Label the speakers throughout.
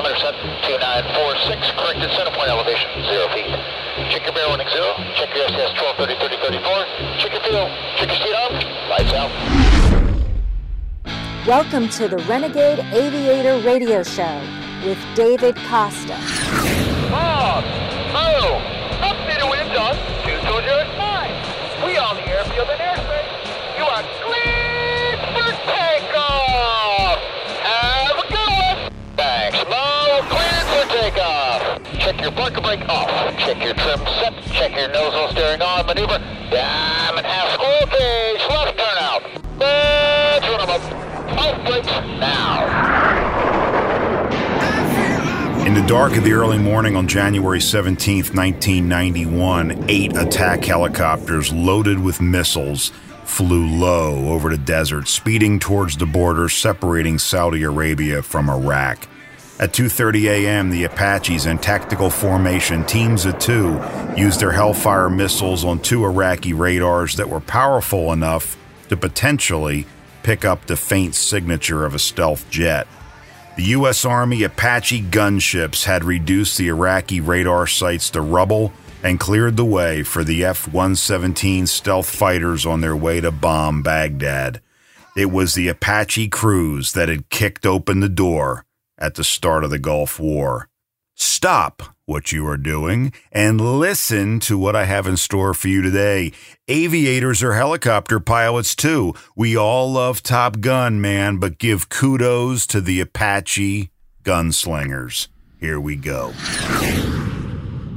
Speaker 1: altimeter set. 2946. Corrected center point elevation 0 feet. Check your 0. Check your SS 1230 30 34. Check your fuel. Check your. Lights out.
Speaker 2: Welcome to the Renegade Aviator Radio Show with David Costa.
Speaker 1: Your parker brake off. Check your trim set. Check your nozzle steering on. Maneuver. Diamond half squirrel cage. Left turnout. Let's run 'em up. Off brakes now.
Speaker 3: In the dark of the early morning on January 17, 1991, eight attack helicopters loaded with missiles flew low over the desert, speeding towards the border separating Saudi Arabia from Iraq. At 2:30 a.m., the Apaches in tactical formation, teams of 2, used their Hellfire missiles on two Iraqi radars that were powerful enough to potentially pick up the faint signature of a stealth jet. The U.S. Army Apache gunships had reduced the Iraqi radar sites to rubble and cleared the way for the F 117 stealth fighters on their way to bomb Baghdad. It was the Apache crews that had kicked open the door at the start of the Gulf War. Stop what you are doing and listen to what I have in store for you today. Aviators are helicopter pilots too. We all love Top Gun, man, but give kudos to the Apache gunslingers. Here we go.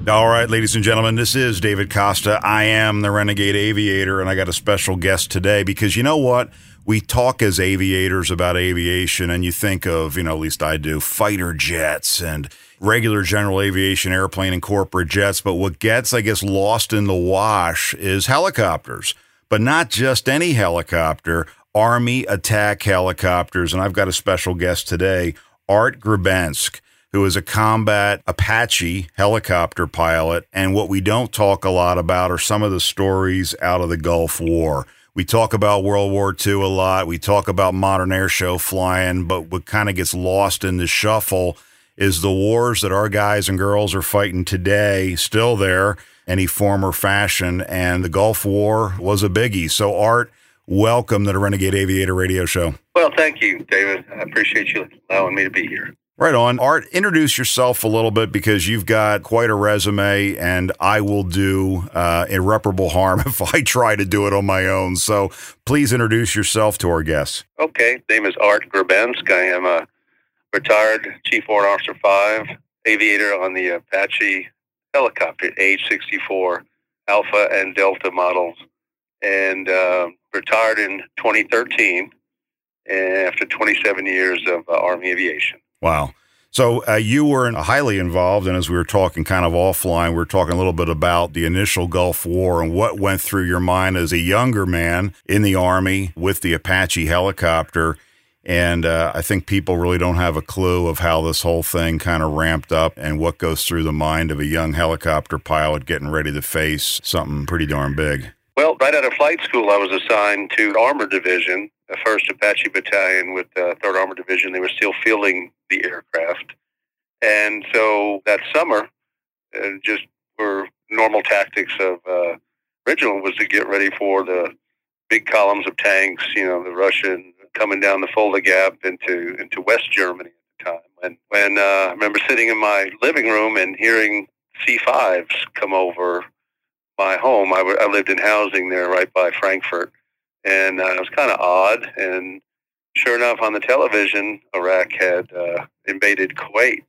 Speaker 3: All right, ladies and gentlemen, this is David Costa. I am the Renegade Aviator, and I got a special guest today because you know what? We talk as aviators about aviation, and you think of, you know, at least I do, fighter jets and regular general aviation airplane and corporate jets. But what gets, I guess, lost in the wash is helicopters, but not just any helicopter, Army attack helicopters. And I've got a special guest today, Art Gribensk who is a combat Apache helicopter pilot. And what we don't talk a lot about are some of the stories out of the Gulf War. We talk about World War II a lot. We talk about modern air show flying, but what kind of gets lost in the shuffle is the wars that our guys and girls are fighting today, still there, any form or fashion. And the Gulf War was a biggie. So, Art, welcome to the Renegade Aviator Radio Show.
Speaker 4: Well, thank you, David. I appreciate you allowing me to be here.
Speaker 3: Right on. Art, introduce yourself a little bit because you've got quite a resume, and I will do uh, irreparable harm if I try to do it on my own. So please introduce yourself to our guests.
Speaker 4: Okay. Name is Art Gribensk. I am a retired Chief Warrant Officer 5 aviator on the Apache helicopter, age 64 Alpha and Delta models, and uh, retired in 2013 after 27 years of uh, Army aviation.
Speaker 3: Wow. So uh, you were highly involved, and as we were talking kind of offline, we were talking a little bit about the initial Gulf War and what went through your mind as a younger man in the Army with the Apache helicopter. And uh, I think people really don't have a clue of how this whole thing kind of ramped up and what goes through the mind of a young helicopter pilot getting ready to face something pretty darn big.
Speaker 4: Well, right out of flight school, I was assigned to Armor Division, the 1st Apache Battalion with the 3rd Armor Division. They were still fielding the aircraft. And so that summer, uh, just were normal tactics of uh, original was to get ready for the big columns of tanks, you know, the Russian coming down the Fulda Gap into into West Germany at the time. And when uh, I remember sitting in my living room and hearing C5s come over my home. I, w- I lived in housing there right by Frankfurt. And uh, it was kind of odd. And sure enough, on the television, Iraq had uh, invaded Kuwait.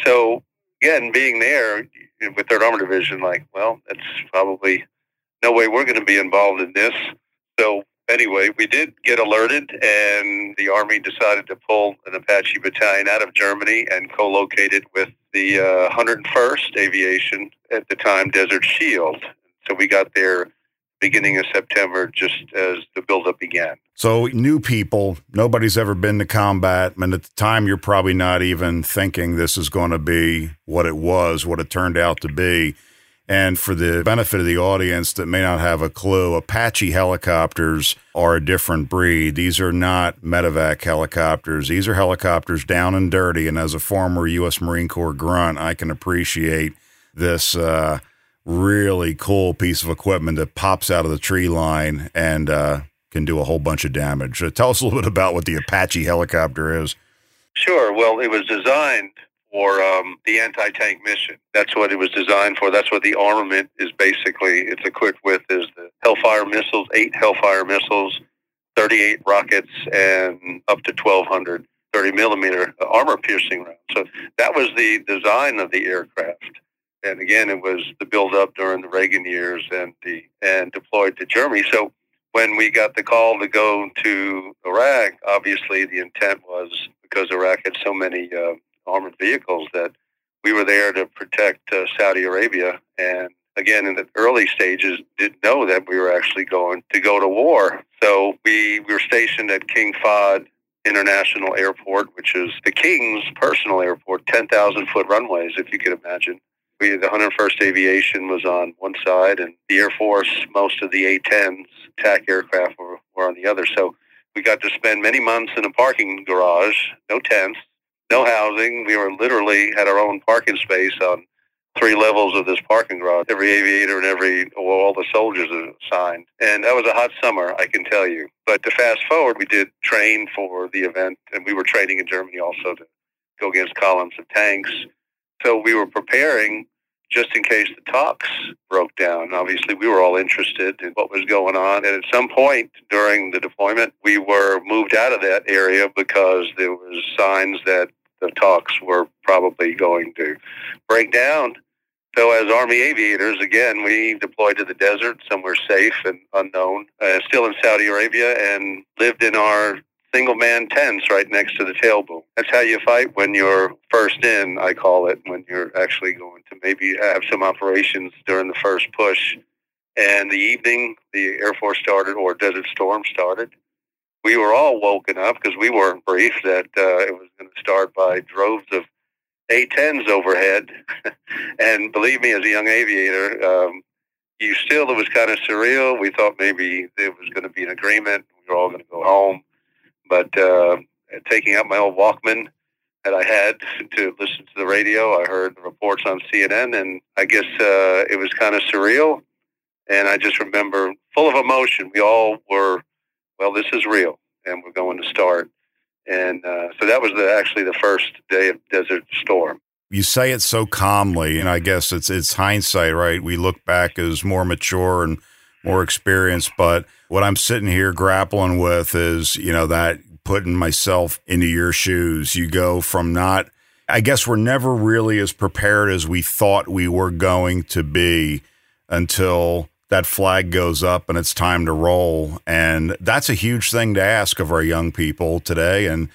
Speaker 4: So, again, being there with 3rd Armor Division, like, well, that's probably no way we're going to be involved in this. So, anyway, we did get alerted, and the Army decided to pull an Apache battalion out of Germany and co located with the uh, 101st Aviation at the time, Desert Shield. So we got there beginning of September just as the buildup began.
Speaker 3: So, new people, nobody's ever been to combat. And at the time, you're probably not even thinking this is going to be what it was, what it turned out to be. And for the benefit of the audience that may not have a clue, Apache helicopters are a different breed. These are not medevac helicopters. These are helicopters down and dirty. And as a former U.S. Marine Corps grunt, I can appreciate this uh, really cool piece of equipment that pops out of the tree line and uh, can do a whole bunch of damage. Uh, tell us a little bit about what the Apache helicopter is.
Speaker 4: Sure. Well, it was designed for um, the anti-tank mission. That's what it was designed for. That's what the armament is basically. It's equipped with is the Hellfire missiles, eight Hellfire missiles, 38 rockets, and up to 1,200 30 millimeter armor piercing rounds. So that was the design of the aircraft. And again, it was the build up during the Reagan years and the and deployed to Germany. So when we got the call to go to Iraq, obviously the intent was because Iraq had so many uh, armored vehicles that we were there to protect uh, Saudi Arabia. And again, in the early stages, didn't know that we were actually going to go to war. So we, we were stationed at King Fahd International Airport, which is the King's personal airport, 10,000 foot runways, if you could imagine. We, the 101st Aviation was on one side, and the Air Force, most of the A-10s, attack aircraft were, were on the other. So we got to spend many months in a parking garage, no tents, no housing. We were literally had our own parking space on three levels of this parking garage. Every aviator and every well, all the soldiers are assigned, and that was a hot summer, I can tell you. But to fast forward, we did train for the event, and we were training in Germany also to go against columns of tanks. So we were preparing just in case the talks broke down. Obviously, we were all interested in what was going on. And at some point during the deployment, we were moved out of that area because there was signs that the talks were probably going to break down. So, as Army aviators, again, we deployed to the desert, somewhere safe and unknown, uh, still in Saudi Arabia, and lived in our single man tents right next to the tail boom. That's how you fight when you're first in, I call it, when you're actually going to maybe have some operations during the first push. And the evening, the Air Force started, or Desert Storm started we were all woken up because we weren't briefed that uh, it was going to start by droves of A-10s overhead. and believe me, as a young aviator, um, you still, it was kind of surreal. We thought maybe there was going to be an agreement. We were all going to go home. But uh, taking out my old Walkman that I had to listen to the radio, I heard the reports on CNN, and I guess uh, it was kind of surreal. And I just remember full of emotion. We all were well, this is real, and we're going to start. And uh, so that was the, actually the first day of Desert Storm.
Speaker 3: You say it so calmly, and I guess it's it's hindsight, right? We look back as more mature and more experience. but what I'm sitting here grappling with is, you know, that putting myself into your shoes. You go from not, I guess we're never really as prepared as we thought we were going to be until that flag goes up and it's time to roll. And that's a huge thing to ask of our young people today. And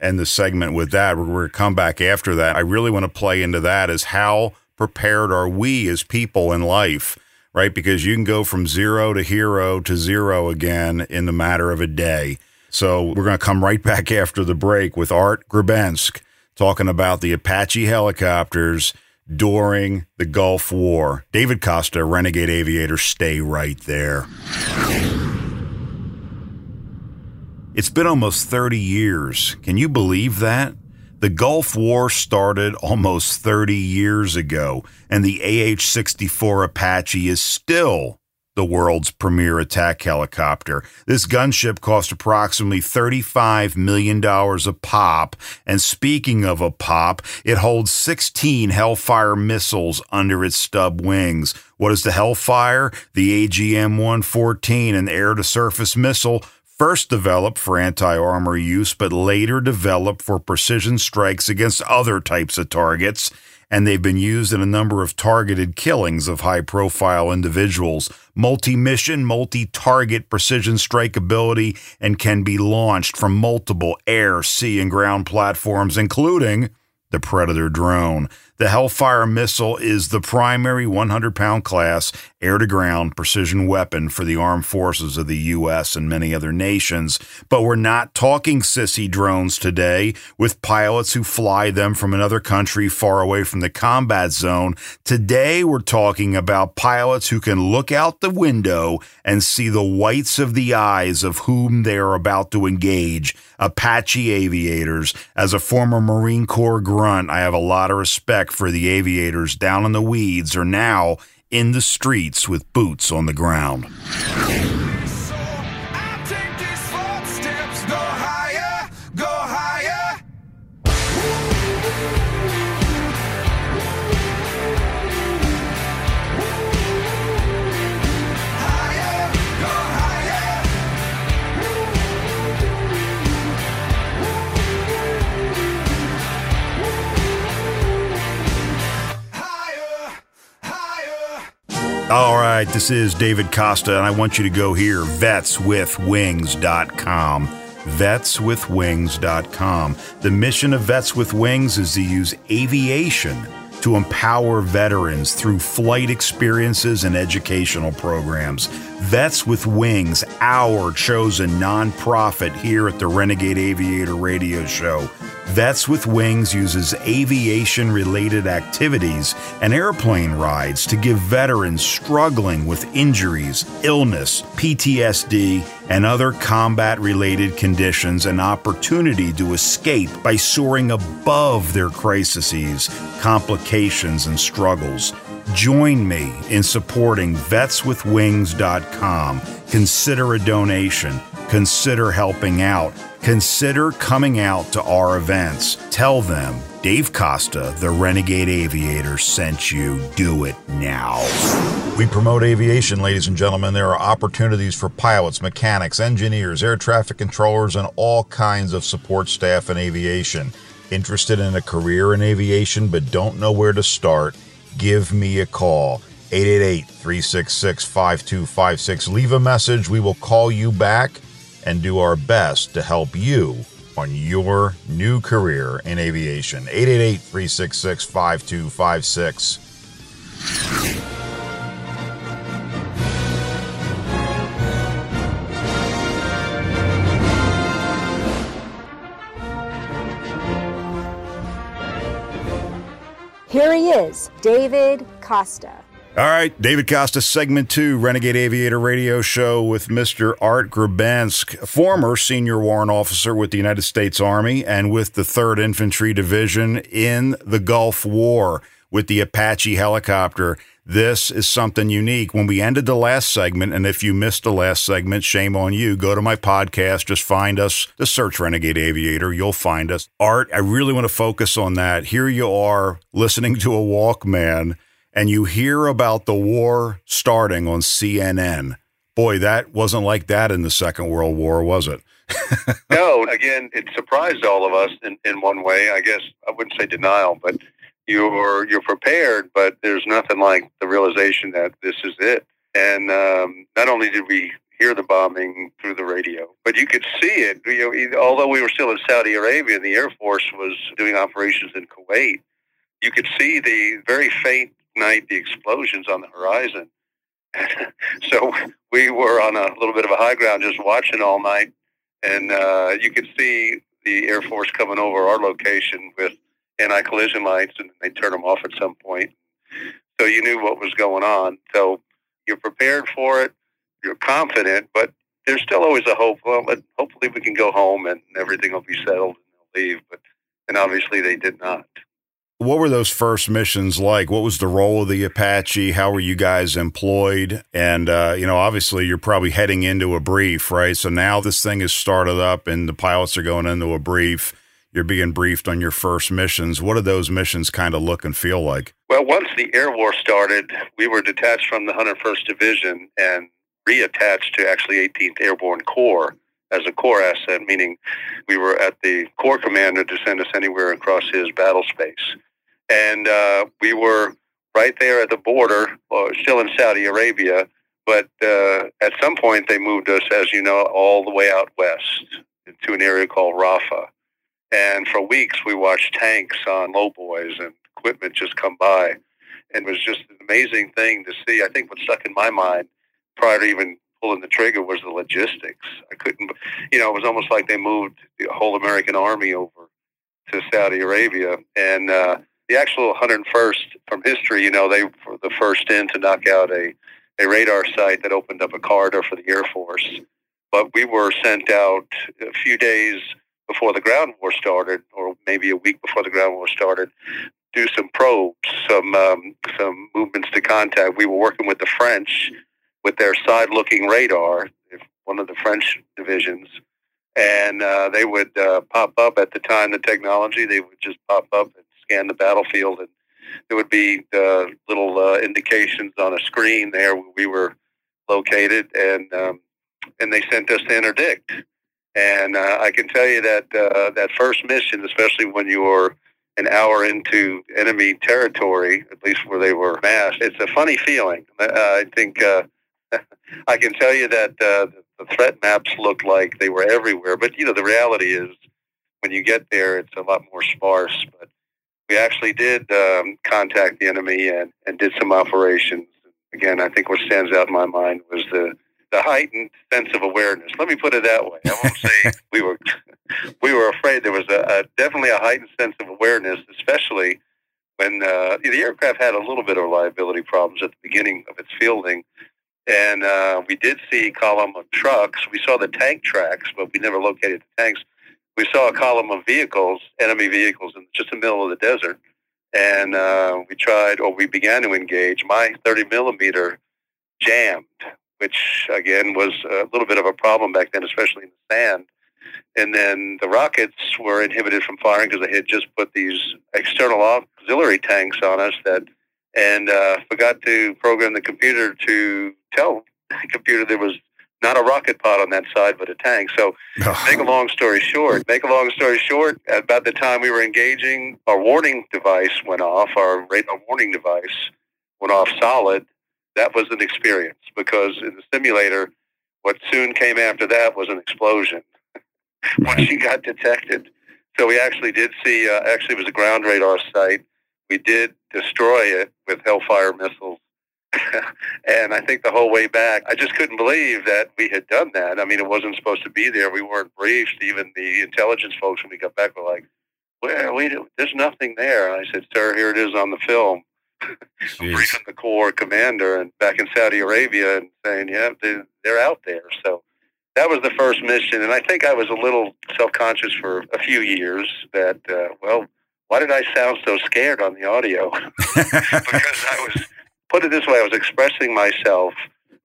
Speaker 3: and the segment with that, we're going to come back after that. I really want to play into that is how prepared are we as people in life, right? Because you can go from zero to hero to zero again in the matter of a day. So we're going to come right back after the break with Art Gribensk talking about the Apache helicopters during the Gulf War. David Costa, Renegade Aviator, stay right there. It's been almost 30 years. Can you believe that? The Gulf War started almost 30 years ago, and the AH 64 Apache is still the world's premier attack helicopter. This gunship cost approximately $35 million a pop. And speaking of a pop, it holds 16 Hellfire missiles under its stub wings. What is the Hellfire? The AGM 114, an air to surface missile first developed for anti armor use, but later developed for precision strikes against other types of targets and they've been used in a number of targeted killings of high profile individuals. Multi mission, multi target precision strike ability, and can be launched from multiple air, sea, and ground platforms, including the Predator drone. The Hellfire missile is the primary 100 pound class air to ground precision weapon for the armed forces of the U.S. and many other nations. But we're not talking sissy drones today with pilots who fly them from another country far away from the combat zone. Today, we're talking about pilots who can look out the window and see the whites of the eyes of whom they are about to engage. Apache aviators. As a former Marine Corps grunt, I have a lot of respect for the aviators down in the weeds are now in the streets with boots on the ground. All right, this is David Costa, and I want you to go here, vetswithwings.com. Vetswithwings.com. The mission of Vets with Wings is to use aviation to empower veterans through flight experiences and educational programs. Vets with Wings, our chosen nonprofit here at the Renegade Aviator Radio Show Vets with Wings uses aviation related activities and airplane rides to give veterans struggling with injuries, illness, PTSD, and other combat related conditions an opportunity to escape by soaring above their crises, complications, and struggles. Join me in supporting vetswithwings.com. Consider a donation. Consider helping out consider coming out to our events. Tell them Dave Costa, the Renegade Aviator, sent you. Do it now. We promote aviation, ladies and gentlemen. There are opportunities for pilots, mechanics, engineers, air traffic controllers, and all kinds of support staff in aviation. Interested in a career in aviation but don't know where to start? Give me a call. 888 366 5256. Leave a message. We will call you back and do our best to help you on your new career in aviation. 888 366 5256.
Speaker 2: Here he is, David Costa.
Speaker 3: All right, David Costa, segment two, Renegade Aviator Radio Show with Mr. Art Gribensk, former senior warrant officer with the United States Army and with the 3rd Infantry Division in the Gulf War with the Apache helicopter. This is something unique. When we ended the last segment, and if you missed the last segment, shame on you. Go to my podcast, just find us, the Search Renegade Aviator. You'll find us. Art, I really want to focus on that. Here you are listening to a Walkman and you hear about the war starting on CNN. Boy, that wasn't like that in the Second World War, was it?
Speaker 4: no, again, it surprised all of us in, in one way. I guess I wouldn't say denial, but you're you're prepared, but there's nothing like the realization that this is it. And um, not only did we hear the bombing through the radio, but you could see it. You know, although we were still in Saudi Arabia the Air Force was doing operations in Kuwait, you could see the very faint night the explosions on the horizon. so we were on a little bit of a high ground just watching all night. And uh, you could see the Air Force coming over our location with anti collision lights, and they turn them off at some point. So you knew what was going on. So you're prepared for it, you're confident, but there's still always a hope. Well, hopefully we can go home and everything will be settled and they'll leave. But and obviously they did not.
Speaker 3: What were those first missions like? What was the role of the Apache? How were you guys employed? And, uh, you know, obviously you're probably heading into a brief, right? So now this thing is started up and the pilots are going into a brief. You're being briefed on your first missions. What do those missions kind of look and feel like?
Speaker 4: Well, once the air war started, we were detached from the 101st Division and reattached to actually 18th Airborne Corps as a corps asset, meaning we were at the corps commander to send us anywhere across his battle space and uh, we were right there at the border, well, still in Saudi Arabia. But uh, at some point, they moved us, as you know, all the way out west to an area called Rafha. And for weeks, we watched tanks on low boys and equipment just come by. And it was just an amazing thing to see. I think what stuck in my mind prior to even pulling the trigger was the logistics. I couldn't, you know, it was almost like they moved the whole American army over to Saudi Arabia. And uh, the actual 101st from history, you know, they were the first in to knock out a, a radar site that opened up a corridor for the Air Force. But we were sent out a few days before the ground war started, or maybe a week before the ground war started, do some probes, some um, some movements to contact. We were working with the French with their side-looking radar, one of the French divisions, and uh, they would uh, pop up at the time. The technology they would just pop up and scan the battlefield, and there would be uh, little uh, indications on a screen there where we were located, and um, and they sent us to interdict. And uh, I can tell you that uh, that first mission, especially when you're an hour into enemy territory, at least where they were massed, it's a funny feeling. Uh, I think uh, I can tell you that uh, the threat maps look like they were everywhere, but you know the reality is when you get there, it's a lot more sparse. But we actually did um, contact the enemy and, and did some operations. Again, I think what stands out in my mind was the the heightened sense of awareness. Let me put it that way. I won't say we were we were afraid. There was a, a definitely a heightened sense of awareness, especially when uh, the aircraft had a little bit of reliability problems at the beginning of its fielding. And uh, we did see a column of trucks. We saw the tank tracks, but we never located the tanks. We saw a column of vehicles, enemy vehicles, in just the middle of the desert. And uh, we tried, or we began to engage. My 30 millimeter jammed which again was a little bit of a problem back then, especially in the sand. And then the rockets were inhibited from firing because they had just put these external auxiliary tanks on us that, and uh, forgot to program the computer to tell the computer there was not a rocket pod on that side, but a tank. So, make a long story short, make a long story short, about the time we were engaging, our warning device went off, our radar warning device went off solid, that was an experience because in the simulator, what soon came after that was an explosion once you got detected. So we actually did see, uh, actually, it was a ground radar site. We did destroy it with Hellfire missiles. and I think the whole way back, I just couldn't believe that we had done that. I mean, it wasn't supposed to be there. We weren't briefed. Even the intelligence folks, when we got back, were like, well, we, there's nothing there. And I said, sir, here it is on the film briefing the Corps commander and back in Saudi Arabia and saying, yeah, they, they're out there. So that was the first mission. And I think I was a little self conscious for a few years that, uh, well, why did I sound so scared on the audio? because I was, put it this way, I was expressing myself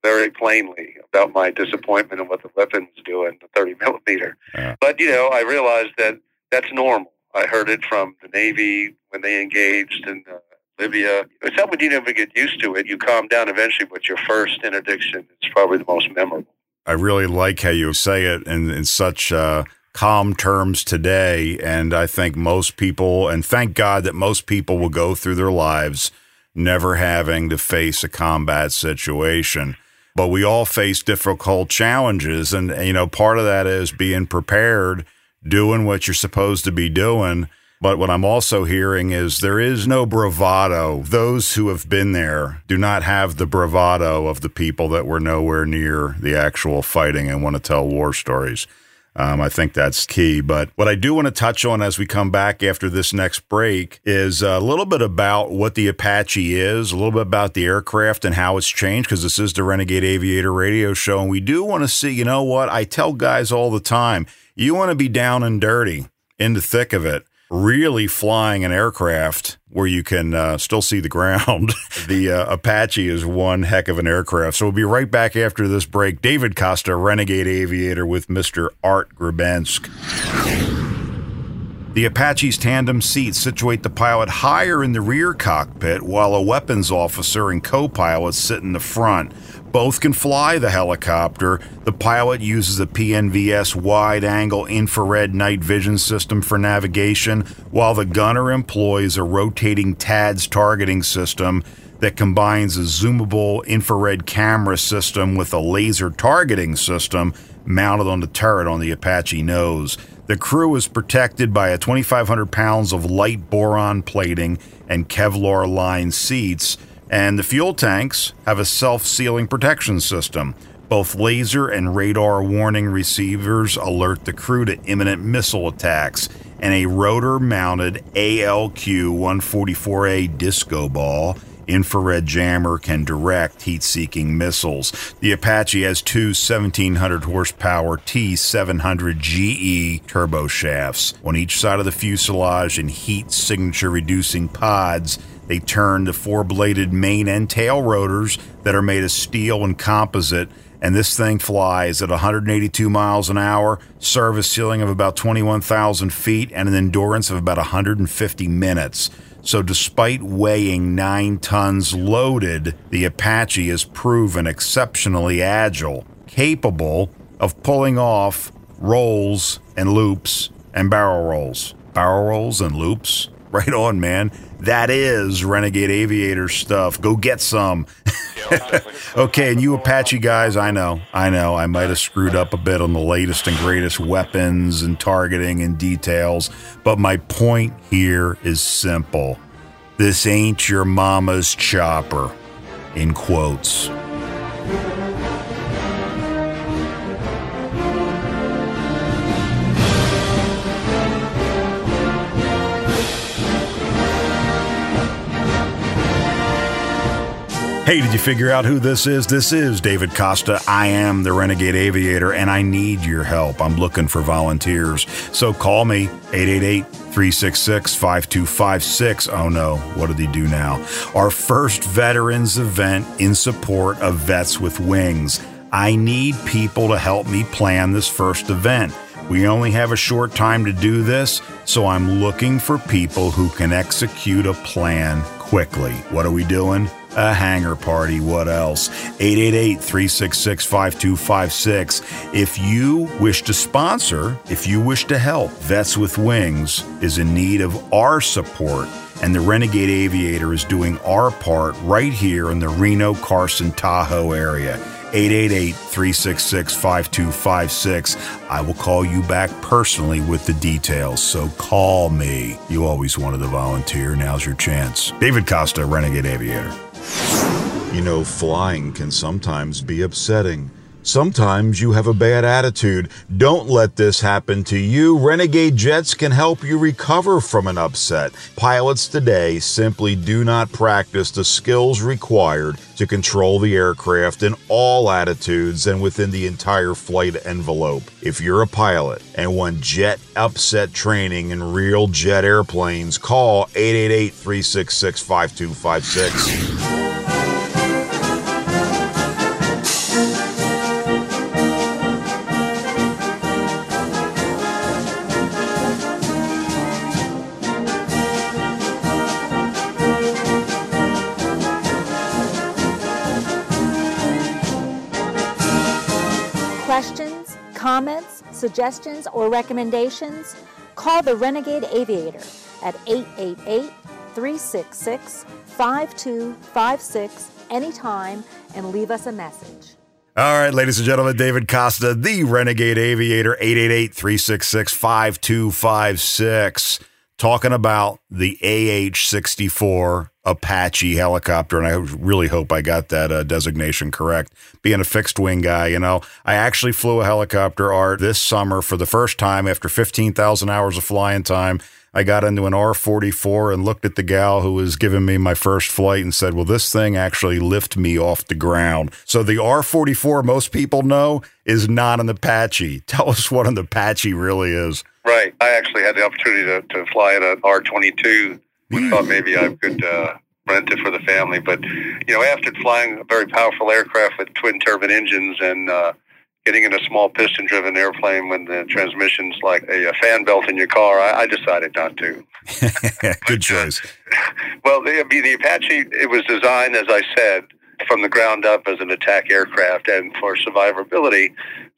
Speaker 4: very plainly about my disappointment in what the weapon was doing, the 30 millimeter. Yeah. But, you know, I realized that that's normal. I heard it from the Navy when they engaged in uh, Libya. It's not when you never get used to it. You calm down eventually, but your first interdiction is probably the most memorable.
Speaker 3: I really like how you say it in, in such uh, calm terms today. And I think most people, and thank God that most people will go through their lives never having to face a combat situation. But we all face difficult challenges. And, you know, part of that is being prepared, doing what you're supposed to be doing but what I'm also hearing is there is no bravado. Those who have been there do not have the bravado of the people that were nowhere near the actual fighting and want to tell war stories. Um, I think that's key. But what I do want to touch on as we come back after this next break is a little bit about what the Apache is, a little bit about the aircraft and how it's changed, because this is the Renegade Aviator radio show. And we do want to see, you know what? I tell guys all the time, you want to be down and dirty in the thick of it really flying an aircraft where you can uh, still see the ground. the uh, Apache is one heck of an aircraft. So we'll be right back after this break. David Costa, Renegade Aviator, with Mr. Art Gribensk. The Apache's tandem seats situate the pilot higher in the rear cockpit while a weapons officer and co pilot sit in the front. Both can fly the helicopter. The pilot uses a PNVS wide angle infrared night vision system for navigation, while the gunner employs a rotating TADS targeting system that combines a zoomable infrared camera system with a laser targeting system mounted on the turret on the Apache nose. The crew is protected by a 2,500 pounds of light boron plating and Kevlar lined seats, and the fuel tanks have a self sealing protection system. Both laser and radar warning receivers alert the crew to imminent missile attacks, and a rotor mounted ALQ 144A disco ball infrared jammer can direct heat seeking missiles. The Apache has two 1700 horsepower T 700 GE turboshafts on each side of the fuselage and heat signature reducing pods. They turn the four bladed main and tail rotors that are made of steel and composite and this thing flies at 182 miles an hour, service ceiling of about 21,000 feet, and an endurance of about 150 minutes. So, despite weighing nine tons loaded, the Apache has proven exceptionally agile, capable of pulling off rolls and loops and barrel rolls. Barrel rolls and loops? Right on, man. That is Renegade Aviator stuff. Go get some. okay, and you Apache guys, I know, I know, I might have screwed up a bit on the latest and greatest weapons and targeting and details, but my point here is simple. This ain't your mama's chopper. In quotes. Hey, did you figure out who this is? This is David Costa. I am the Renegade Aviator, and I need your help. I'm looking for volunteers. So call me 888 366 5256. Oh no, what did he do now? Our first veterans event in support of Vets with Wings. I need people to help me plan this first event. We only have a short time to do this, so I'm looking for people who can execute a plan quickly. What are we doing? A hanger party. What else? 888 366 5256. If you wish to sponsor, if you wish to help, Vets with Wings is in need of our support. And the Renegade Aviator is doing our part right here in the Reno, Carson, Tahoe area. 888 366 5256. I will call you back personally with the details, so call me. You always wanted to volunteer. Now's your chance. David Costa, Renegade Aviator.
Speaker 5: You know, flying can sometimes be upsetting. Sometimes you have a bad attitude. Don't let this happen to you. Renegade Jets can help you recover from an upset. Pilots today simply do not practice the skills required to control the aircraft in all attitudes and within the entire flight envelope. If you're a pilot and want jet upset training in real jet airplanes, call 888 366 5256.
Speaker 2: Suggestions, or recommendations? Call the Renegade Aviator at 888 366 5256 anytime and leave us a message.
Speaker 3: All right, ladies and gentlemen, David Costa, the Renegade Aviator, 888 366 5256, talking about the AH 64 Apache helicopter, and I really hope I got that uh, designation correct. Being a fixed wing guy, you know, I actually flew a helicopter art this summer for the first time after 15,000 hours of flying time. I got into an R44 and looked at the gal who was giving me my first flight and said, Well, this thing actually lift me off the ground. So the R44, most people know, is not an Apache. Tell us what an Apache really is.
Speaker 4: Right. I actually had the opportunity to, to fly an R22 we thought maybe I could uh, rent it for the family. But you know, after flying a very powerful aircraft with twin turbine engines and uh, getting in a small piston-driven airplane when the transmission's like a, a fan belt in your car, I, I decided not to.
Speaker 3: Good choice.
Speaker 4: well, the, the Apache, it was designed, as I said, from the ground up as an attack aircraft and for survivability.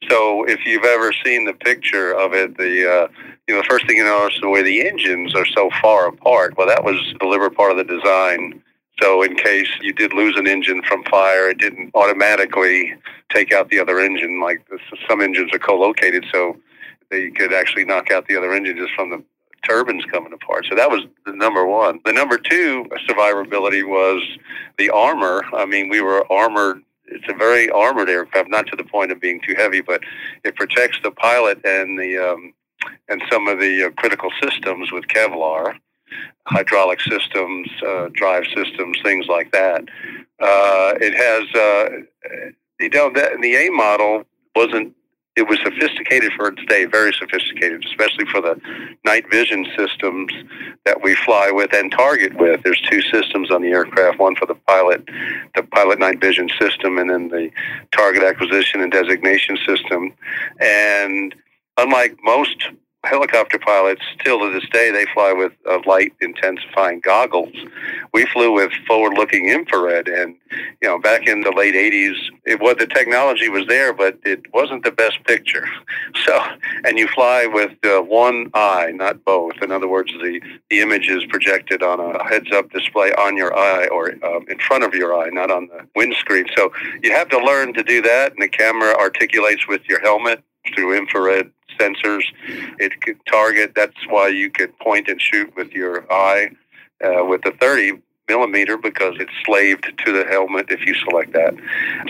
Speaker 4: So if you've ever seen the picture of it, the uh, you know the first thing you notice is the way the engines are so far apart. Well, that was a deliberate part of the design. So in case you did lose an engine from fire, it didn't automatically take out the other engine. Like some engines are co-located, so they could actually knock out the other engine just from the turbines coming apart. So that was the number one. The number two survivability was the armor. I mean, we were armored. It's a very armored aircraft, not to the point of being too heavy, but it protects the pilot and the um, and some of the uh, critical systems with Kevlar, hydraulic systems, uh, drive systems, things like that. Uh, it has, uh, you know, that, the A model wasn't it was sophisticated for its day, very sophisticated, especially for the night vision systems that we fly with and target with. There's two systems on the aircraft, one for the pilot, the pilot night vision system, and then the target acquisition and designation system. And unlike most helicopter pilots still to this day they fly with uh, light intensifying goggles. We flew with forward looking infrared and you know back in the late 80s it the technology was there but it wasn't the best picture. So and you fly with uh, one eye not both. In other words the the image is projected on a heads up display on your eye or um, in front of your eye not on the windscreen. So you have to learn to do that and the camera articulates with your helmet through infrared sensors. It could target. That's why you could point and shoot with your eye uh, with the 30 millimeter because it's slaved to the helmet if you select that.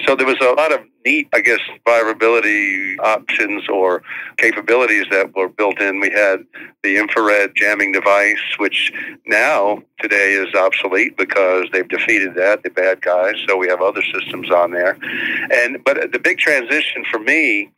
Speaker 4: So there was a lot of neat, I guess, survivability options or capabilities that were built in. We had the infrared jamming device, which now today is obsolete because they've defeated that, the bad guys. So we have other systems on there. And but the big transition for me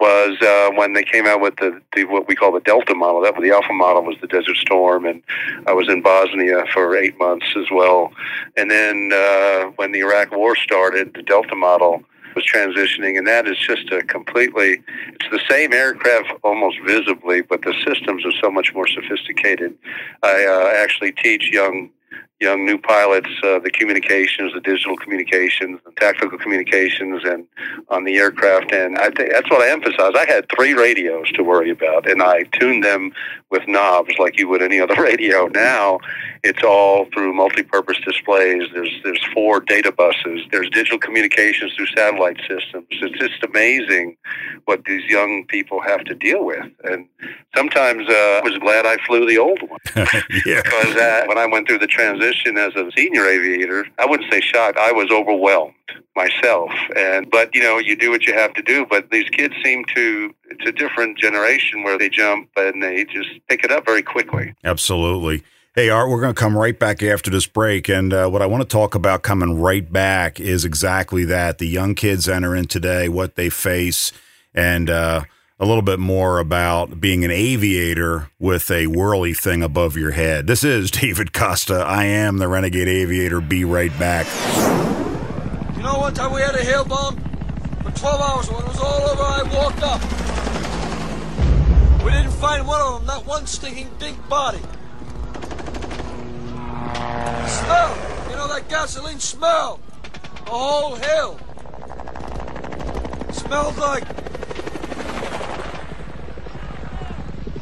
Speaker 4: was uh, when they came out with the, the what we call the Delta model. That was the Alpha model was the Desert Storm, and I was in Bosnia for eight months as well. And then uh, when the Iraq War started, the Delta model was transitioning, and that is just a completely. It's the same aircraft almost visibly, but the systems are so much more sophisticated. I uh, actually teach young young new pilots uh, the communications, the digital communications, the tactical communications, and on the aircraft. And I think that's what I emphasize. I had three radios to worry about, and I tuned them with knobs like you would any other radio. Now it's all through multi-purpose displays. There's there's four data buses. There's digital communications through satellite systems. It's just amazing what these young people have to deal with. And sometimes uh, I was glad I flew the old one
Speaker 3: yeah.
Speaker 4: because uh, when I went through the transition as a senior aviator, I wouldn't say shocked. I was overwhelmed myself. And but you know, you do what you have to do. But these kids seem to it's a different generation where they jump and they just pick it up very quickly.
Speaker 3: Absolutely. Hey, Art, we're going to come right back after this break. And uh, what I want to talk about coming right back is exactly that. The young kids enter in today, what they face, and uh, a little bit more about being an aviator with a whirly thing above your head. This is David Costa. I am the Renegade Aviator. Be right back.
Speaker 6: You know one time we had a hail bomb? For 12 hours when it was all over, I walked up. We didn't find one of them, not one stinking big body. Smell! You know that gasoline smell? The whole hill. Smelled like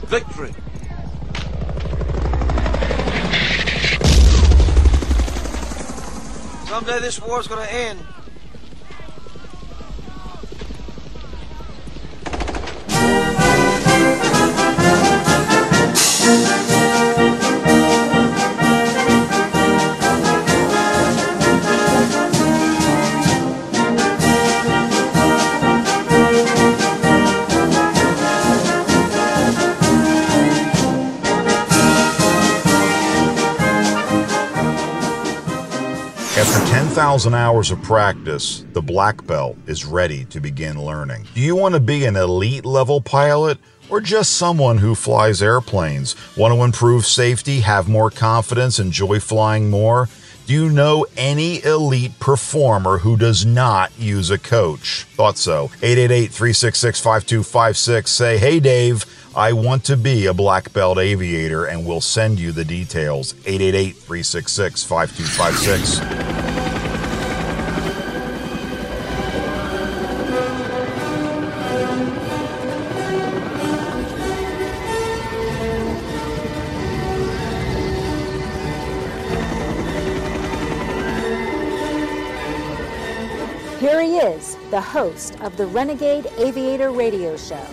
Speaker 6: victory. Someday this war's gonna end.
Speaker 5: 10,000 hours of practice, the black belt is ready to begin learning. Do you want to be an elite level pilot? Or just someone who flies airplanes? Want to improve safety, have more confidence, enjoy flying more? Do you know any elite performer who does not use a coach? Thought so. 888 366 5256. Say, hey, Dave, I want to be a black belt aviator, and we'll send you the details. 888 366 5256.
Speaker 2: The host of the Renegade Aviator Radio Show.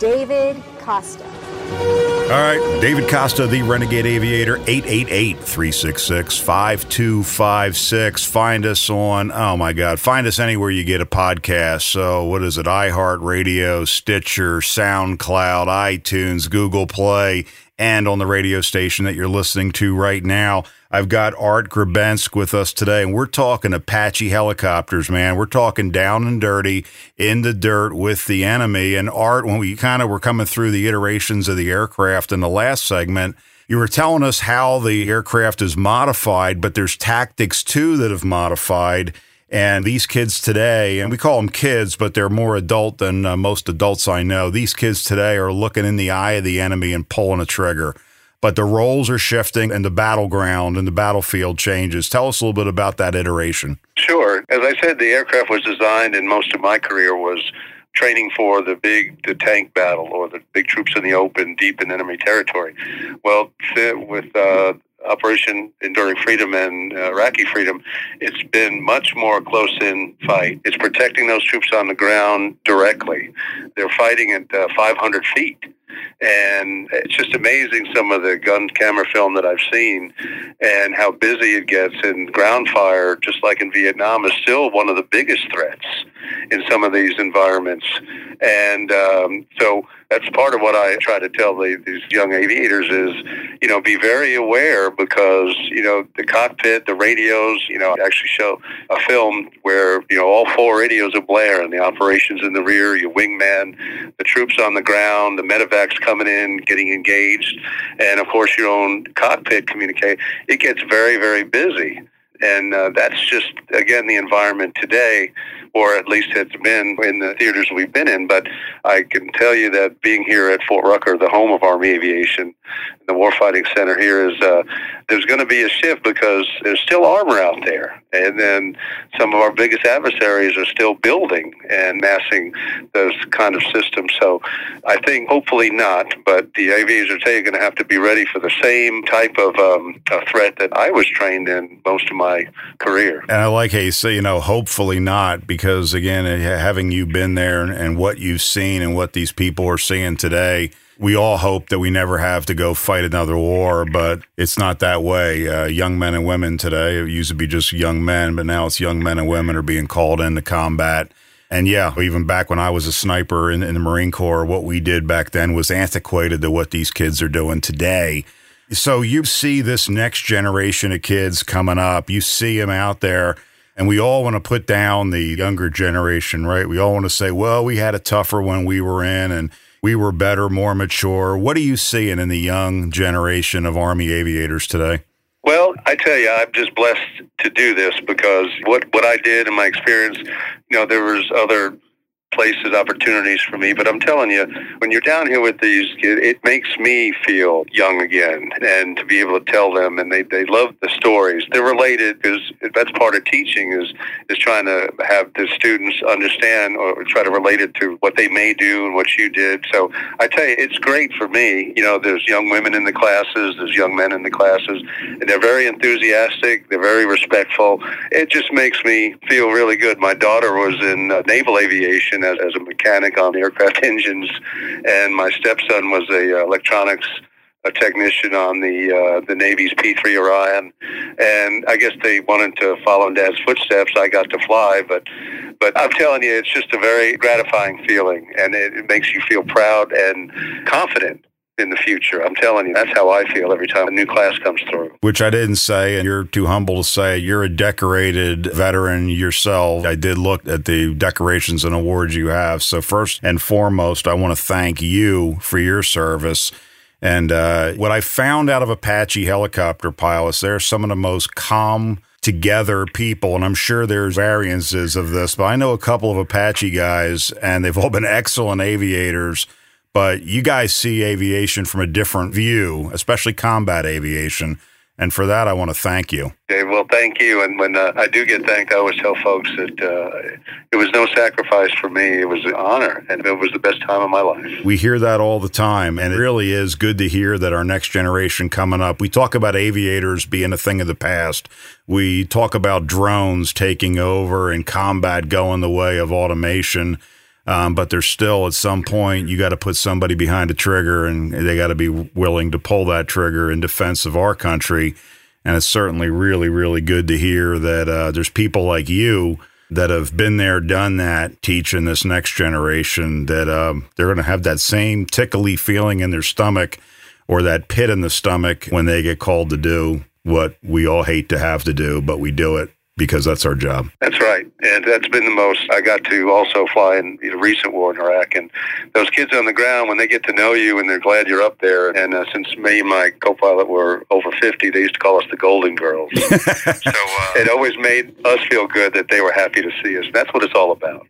Speaker 2: David Costa.
Speaker 3: All right, David Costa, the Renegade Aviator, 888 366 5256. Find us on, oh my God, find us anywhere you get a podcast. So, what is it? iHeartRadio, Stitcher, SoundCloud, iTunes, Google Play, and on the radio station that you're listening to right now. I've got Art Gribensk with us today, and we're talking Apache helicopters, man. We're talking down and dirty in the dirt with the enemy. And Art, when we kind of were coming through the iterations of the aircraft in the last segment, you were telling us how the aircraft is modified, but there's tactics too that have modified. And these kids today, and we call them kids, but they're more adult than uh, most adults I know. These kids today are looking in the eye of the enemy and pulling a trigger but the roles are shifting and the battleground and the battlefield changes. Tell us a little bit about that iteration.
Speaker 4: Sure. As I said, the aircraft was designed, and most of my career was training for the big the tank battle or the big troops in the open deep in enemy territory. Well, with uh, Operation Enduring Freedom and uh, Iraqi Freedom, it's been much more close in fight. It's protecting those troops on the ground directly. They're fighting at uh, 500 feet and it's just amazing some of the gun camera film that I've seen and how busy it gets. And ground fire, just like in Vietnam, is still one of the biggest threats in some of these environments. And um, so that's part of what I try to tell the, these young aviators is, you know, be very aware because, you know, the cockpit, the radios, you know, actually show a film where, you know, all four radios are blaring, the operations in the rear, your wingman, the troops on the ground, the coming in, getting engaged, and of course your own cockpit communicate. It gets very, very busy. And uh, that's just, again, the environment today or at least it's been in the theaters we've been in. But I can tell you that being here at Fort Rucker, the home of Army Aviation, the Warfighting Center here is uh, there's going to be a shift because there's still armor out there, and then some of our biggest adversaries are still building and massing those kind of systems. So I think hopefully not, but the aviators are going to have to be ready for the same type of um, threat that I was trained in most of my career.
Speaker 3: And I like how you say, you know, hopefully not, because because again, having you been there and what you've seen and what these people are seeing today, we all hope that we never have to go fight another war, but it's not that way. Uh, young men and women today, it used to be just young men, but now it's young men and women are being called into combat. And yeah, even back when I was a sniper in, in the Marine Corps, what we did back then was antiquated to what these kids are doing today. So you see this next generation of kids coming up, you see them out there and we all want to put down the younger generation, right? We all want to say, well, we had a tougher when we were in and we were better, more mature. What are you seeing in the young generation of Army aviators today?
Speaker 4: Well, I tell you, I'm just blessed to do this because what, what I did in my experience, you know, there was other places, opportunities for me. But I'm telling you, when you're down here with these kids, it makes me feel young again, and to be able to tell them, and they they love the stories. They're related because that's part of teaching is is trying to have the students understand or try to relate it to what they may do and what you did. So I tell you, it's great for me. You know, there's young women in the classes, there's young men in the classes, and they're very enthusiastic. They're very respectful. It just makes me feel really good. My daughter was in uh, naval aviation as, as a mechanic on aircraft engines, and my stepson was a uh, electronics a technician on the uh, the Navy's P-3 Orion, and I guess they wanted to follow in Dad's footsteps. I got to fly, but but I'm telling you, it's just a very gratifying feeling, and it, it makes you feel proud and confident in the future. I'm telling you, that's how I feel every time a new class comes through.
Speaker 3: Which I didn't say, and you're too humble to say. You're a decorated veteran yourself. I did look at the decorations and awards you have. So, first and foremost, I want to thank you for your service. And uh, what I found out of Apache helicopter pilots, they're some of the most calm, together people, and I'm sure there's variances of this, but I know a couple of Apache guys, and they've all been excellent aviators but you guys see aviation from a different view, especially combat aviation. And for that, I want to thank you.
Speaker 4: Okay, well, thank you. And when uh, I do get thanked, I always tell folks that uh, it was no sacrifice for me. It was an honor, and it was the best time of my life.
Speaker 3: We hear that all the time, and it really is good to hear that our next generation coming up. We talk about aviators being a thing of the past. We talk about drones taking over and combat going the way of automation Um, but there's still at some point you got to put somebody behind a trigger and they got to be willing to pull that trigger in defense of our country. And it's certainly really, really good to hear that uh, there's people like you that have been there, done that, teaching this next generation that um, they're going to have that same tickly feeling in their stomach or that pit in the stomach when they get called to do what we all hate to have to do, but we do it because that's our job.
Speaker 4: That's right. And that's been the most. I got to also fly in the recent war in Iraq. And those kids on the ground, when they get to know you and they're glad you're up there. And uh, since me and my co pilot were over 50, they used to call us the Golden Girls. so uh, it always made us feel good that they were happy to see us. That's what it's all about.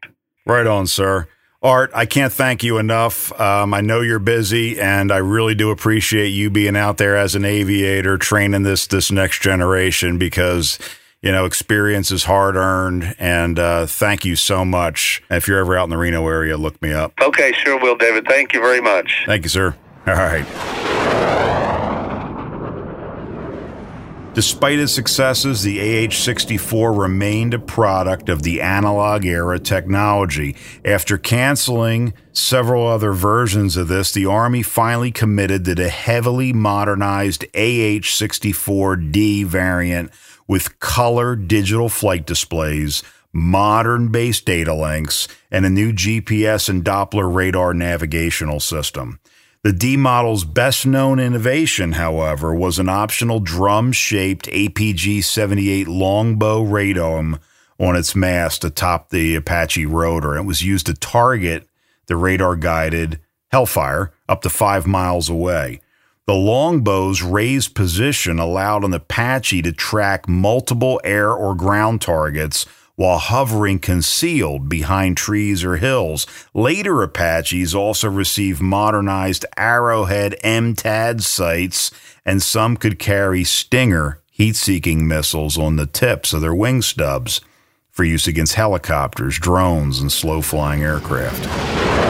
Speaker 3: Right on, sir. Art, I can't thank you enough. Um, I know you're busy, and I really do appreciate you being out there as an aviator, training this this next generation because you know, experience is hard earned. And uh, thank you so much. If you're ever out in the Reno area, look me up.
Speaker 4: Okay, sure will, David. Thank you very much.
Speaker 3: Thank you, sir. All right. Despite its successes, the AH-64 remained a product of the analog era technology. After canceling several other versions of this, the Army finally committed to the heavily modernized AH-64D variant with color digital flight displays, modern base data links, and a new GPS and Doppler radar navigational system. The D model's best known innovation, however, was an optional drum shaped APG 78 longbow radome on its mast atop the Apache rotor. It was used to target the radar guided Hellfire up to five miles away. The longbow's raised position allowed an Apache to track multiple air or ground targets while hovering concealed behind trees or hills. Later Apaches also received modernized Arrowhead MTAD sights, and some could carry Stinger heat seeking missiles on the tips of their wing stubs for use against helicopters, drones, and slow flying aircraft.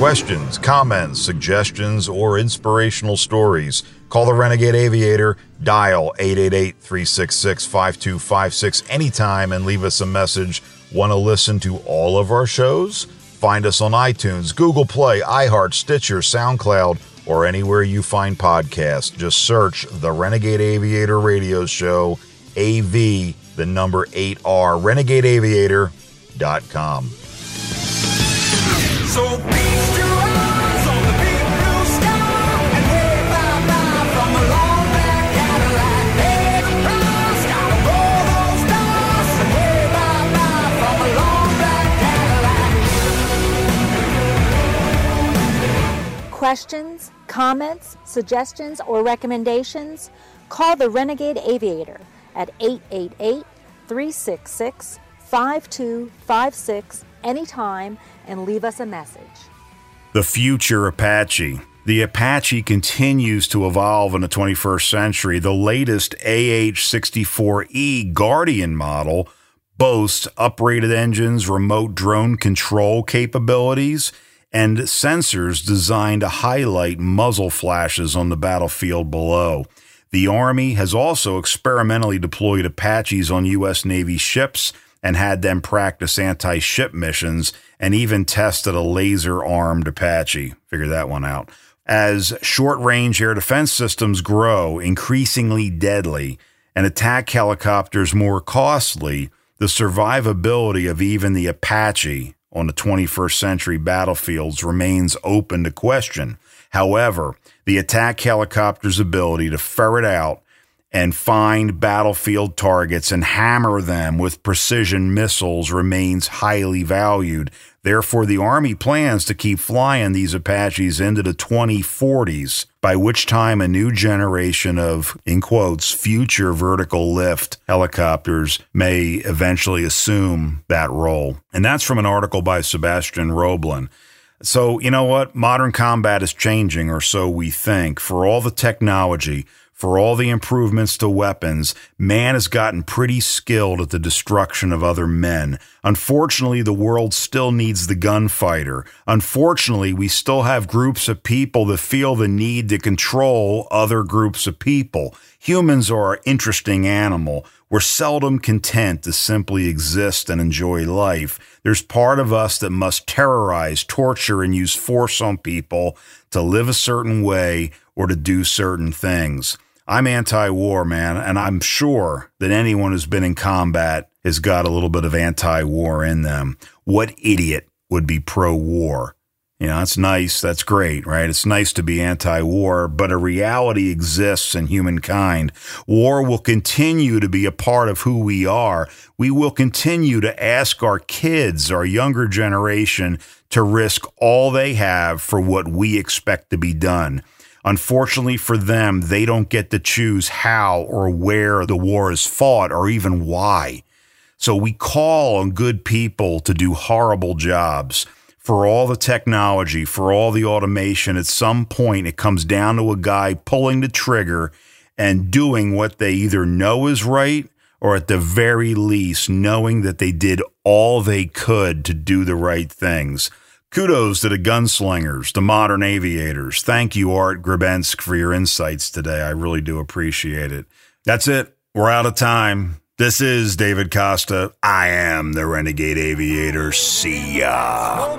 Speaker 5: Questions, comments, suggestions, or inspirational stories, call the Renegade Aviator, dial 888 366 5256 anytime and leave us a message. Want to listen to all of our shows? Find us on iTunes, Google Play, iHeart, Stitcher, SoundCloud, or anywhere you find podcasts. Just search the Renegade Aviator Radio Show, AV, the number 8R, renegadeaviator.com.
Speaker 6: So
Speaker 2: questions, comments, suggestions, or recommendations, call the Renegade Aviator at 888 366 5256 anytime and leave us a message.
Speaker 3: The future Apache. The Apache continues to evolve in the 21st century. The latest AH 64E Guardian model boasts uprated engines, remote drone control capabilities, and sensors designed to highlight muzzle flashes on the battlefield below. The Army has also experimentally deployed Apaches on U.S. Navy ships and had them practice anti ship missions and even tested a laser armed Apache. Figure that one out. As short range air defense systems grow increasingly deadly and attack helicopters more costly, the survivability of even the Apache on the 21st century battlefields remains open to question. However, the attack helicopter's ability to ferret out and find battlefield targets and hammer them with precision missiles remains highly valued. Therefore, the Army plans to keep flying these Apaches into the 2040s, by which time a new generation of, in quotes, future vertical lift helicopters may eventually assume that role. And that's from an article by Sebastien Roblin. So, you know what? Modern combat is changing, or so we think. For all the technology, for all the improvements to weapons, man has gotten pretty skilled at the destruction of other men. Unfortunately, the world still needs the gunfighter. Unfortunately, we still have groups of people that feel the need to control other groups of people. Humans are an interesting animal. We're seldom content to simply exist and enjoy life. There's part of us that must terrorize, torture, and use force on people to live a certain way or to do certain things. I'm anti war, man, and I'm sure that anyone who's been in combat has got a little bit of anti war in them. What idiot would be pro war? You know, that's nice. That's great, right? It's nice to be anti war, but a reality exists in humankind. War will continue to be a part of who we are. We will continue to ask our kids, our younger generation, to risk all they have for what we expect to be done. Unfortunately for them, they don't get to choose how or where the war is fought or even why. So we call on good people to do horrible jobs. For all the technology, for all the automation, at some point it comes down to a guy pulling the trigger and doing what they either know is right or at the very least knowing that they did all they could to do the right things. Kudos to the gunslingers, the modern aviators. Thank you, Art Gribensk, for your insights today. I really do appreciate it. That's it. We're out of time. This is David Costa. I am the Renegade Aviator. See ya.